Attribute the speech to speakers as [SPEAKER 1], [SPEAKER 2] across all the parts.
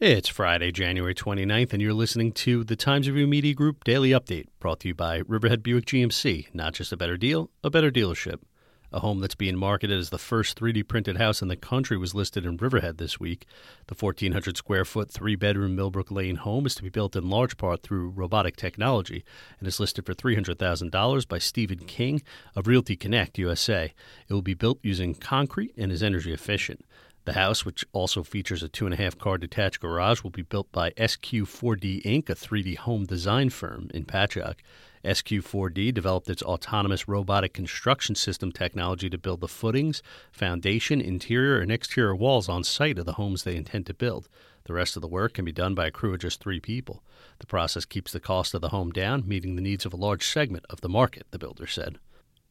[SPEAKER 1] It's Friday, January 29th, and you're listening to the Times Review Media Group Daily Update, brought to you by Riverhead Buick GMC. Not just a better deal, a better dealership. A home that's being marketed as the first 3D printed house in the country was listed in Riverhead this week. The 1,400 square foot, three bedroom Millbrook Lane home is to be built in large part through robotic technology and is listed for $300,000 by Stephen King of Realty Connect USA. It will be built using concrete and is energy efficient. The house, which also features a two and a half car detached garage, will be built by SQ4D Inc., a 3D home design firm in Patchogue. SQ4D developed its autonomous robotic construction system technology to build the footings, foundation, interior, and exterior walls on site of the homes they intend to build. The rest of the work can be done by a crew of just three people. The process keeps the cost of the home down, meeting the needs of a large segment of the market, the builder said.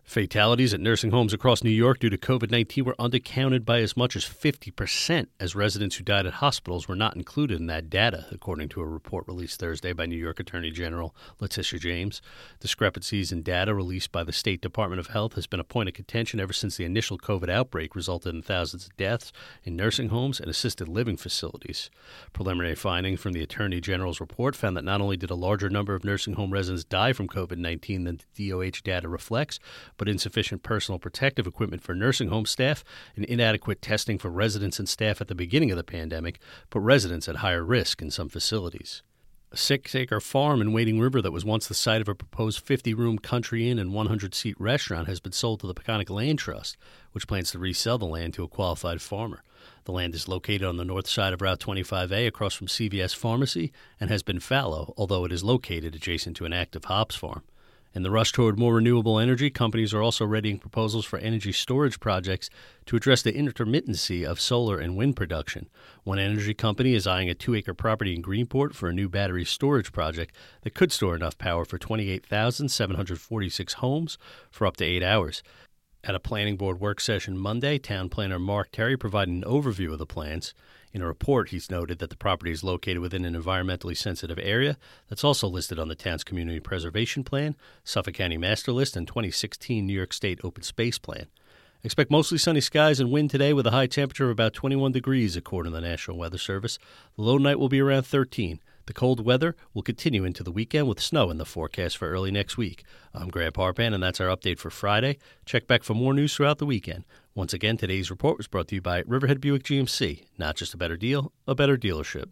[SPEAKER 1] Fatalities at nursing homes across New York due to COVID 19 were undercounted by as much as 50%, as residents who died at hospitals were not included in that data, according to a report released Thursday by New York Attorney General Letitia James. Discrepancies in data released by the State Department of Health has been a point of contention ever since the initial COVID outbreak resulted in thousands of deaths in nursing homes and assisted living facilities. Preliminary findings from the Attorney General's report found that not only did a larger number of nursing home residents die from COVID 19 than the DOH data reflects, but insufficient personal protective equipment for nursing home staff and inadequate testing for residents and staff at the beginning of the pandemic put residents at higher risk in some facilities. A six acre farm in Wading River that was once the site of a proposed 50 room country inn and 100 seat restaurant has been sold to the Peconic Land Trust, which plans to resell the land to a qualified farmer. The land is located on the north side of Route 25A across from CVS Pharmacy and has been fallow, although it is located adjacent to an active hops farm. In the rush toward more renewable energy, companies are also readying proposals for energy storage projects to address the intermittency of solar and wind production. One energy company is eyeing a two acre property in Greenport for a new battery storage project that could store enough power for 28,746 homes for up to eight hours. At a planning board work session Monday, town planner Mark Terry provided an overview of the plans. In a report, he's noted that the property is located within an environmentally sensitive area that's also listed on the town's Community Preservation Plan, Suffolk County Master List, and 2016 New York State Open Space Plan. Expect mostly sunny skies and wind today with a high temperature of about 21 degrees, according to the National Weather Service. The low night will be around 13. The cold weather will continue into the weekend with snow in the forecast for early next week. I'm Grant Parpan, and that's our update for Friday. Check back for more news throughout the weekend. Once again, today's report was brought to you by Riverhead Buick GMC. Not just a better deal, a better dealership.